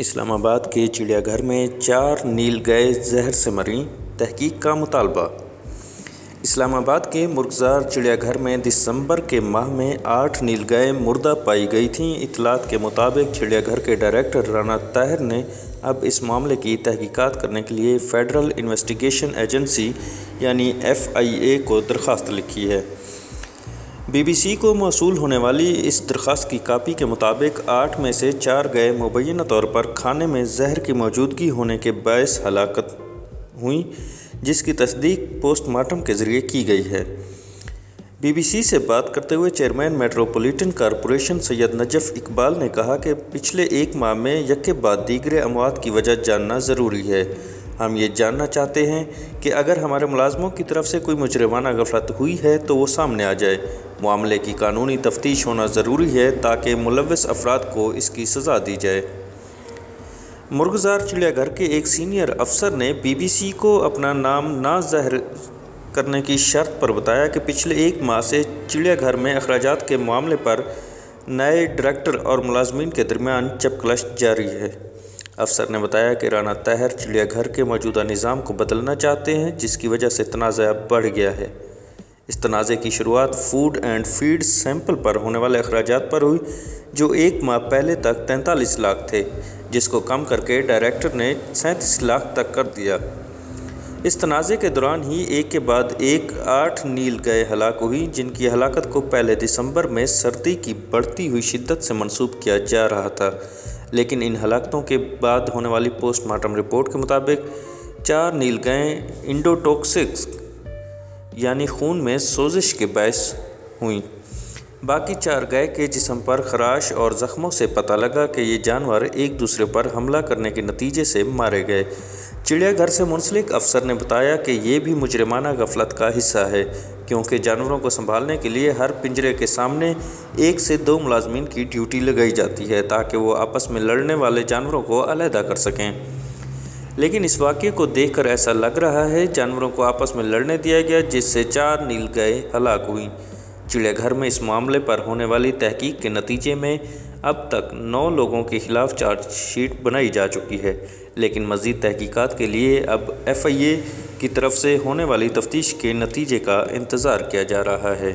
اسلام آباد کے چڑیا گھر میں چار نیل گئے زہر سے مریں تحقیق کا مطالبہ۔ اسلام آباد کے مرغزار چڑیا گھر میں دسمبر کے ماہ میں آٹھ نیل گئے مردہ پائی گئی تھیں۔ اطلاعات کے مطابق چڑیا گھر کے ڈائریکٹر رانا طاہر نے اب اس معاملے کی تحقیقات کرنے کے لیے فیڈرل انویسٹیگیشن ایجنسی یعنی ایف آئی اے کو درخواست لکھی ہے۔ بی بی سی کو موصول ہونے والی اس درخواست کی کاپی کے مطابق آٹھ میں سے چار گئے مبینہ طور پر کھانے میں زہر کی موجودگی ہونے کے باعث ہلاکت ہوئیں، جس کی تصدیق پوسٹ مارٹم کے ذریعے کی گئی ہے۔ بی بی سی سے بات کرتے ہوئے chairman Metropolitan Corporation Syed Najaf Iqbal نے کہا کہ پچھلے ایک ماہ میں یکے بعد دیگر اموات کی وجہ جاننا ضروری ہے۔ ہم یہ جاننا چاہتے ہیں کہ اگر ہمارے ملازموں کی طرف سے کوئی مجرمانہ غفلت ہوئی ہے تو وہ سامنے آ جائے۔ معاملے کی قانونی تفتیش ہونا ضروری ہے تاکہ ملوث افراد کو اس کی سزا دی جائے۔ مرغزار چڑیا گھر کے ایک سینئر افسر نے بی بی سی کو اپنا نام نہ ظاہر کرنے کی شرط پر بتایا کہ پچھلے ایک ماہ سے چڑیا گھر میں اخراجات کے معاملے پر نئے ڈائریکٹر اور ملازمین کے درمیان چپکلش جاری ہے۔ افسر نے بتایا کہ رانا طاہر چڑیا گھر کے موجودہ نظام کو بدلنا چاہتے ہیں، جس کی وجہ سے تنازع بڑھ گیا ہے۔ اس تنازع کی شروعات فوڈ اینڈ فیڈ سیمپل پر ہونے والے اخراجات پر ہوئی، جو ایک ماہ پہلے تک تینتالیس لاکھ تھے، جس کو کم کر کے ڈائریکٹر نے سینتیس لاکھ تک کر دیا۔ اس تنازع کے دوران ہی ایک کے بعد ایک آٹھ نیل گئے ہلاک ہوئی جن کی ہلاکت کو پہلے دسمبر میں سردی کی بڑھتی ہوئی شدت سے منسوب کیا جا رہا تھا۔ لیکن ان ہلاکتوں کے بعد ہونے والی پوسٹ مارٹم رپورٹ کے مطابق چار نیل گئے انڈوٹوکسکس یعنی خون میں سوزش کے باعث ہوئیں۔ باقی چار گئے کے جسم پر خراش اور زخموں سے پتہ لگا کہ یہ جانور ایک دوسرے پر حملہ کرنے کے نتیجے سے مارے گئے۔ چڑیا گھر سے منسلک افسر نے بتایا کہ یہ بھی مجرمانہ غفلت کا حصہ ہے، کیونکہ جانوروں کو سنبھالنے کے لیے ہر پنجرے کے سامنے ایک سے دو ملازمین کی ڈیوٹی لگائی جاتی ہے تاکہ وہ آپس میں لڑنے والے جانوروں کو علیحدہ کر سکیں۔ لیکن اس واقعے کو دیکھ کر ایسا لگ رہا ہے، جانوروں کو آپس میں لڑنے دیا گیا، جس سے چار نیل گئے ہلاک ہوئیں۔ چڑیا گھر میں اس معاملے پر ہونے والی تحقیق کے نتیجے میں اب تک نو لوگوں کے خلاف چارج شیٹ بنائی جا چکی ہے۔ لیکن مزید تحقیقات کے لیے اب ایف آئی اے کی طرف سے ہونے والی تفتیش کے نتیجے کا انتظار کیا جا رہا ہے۔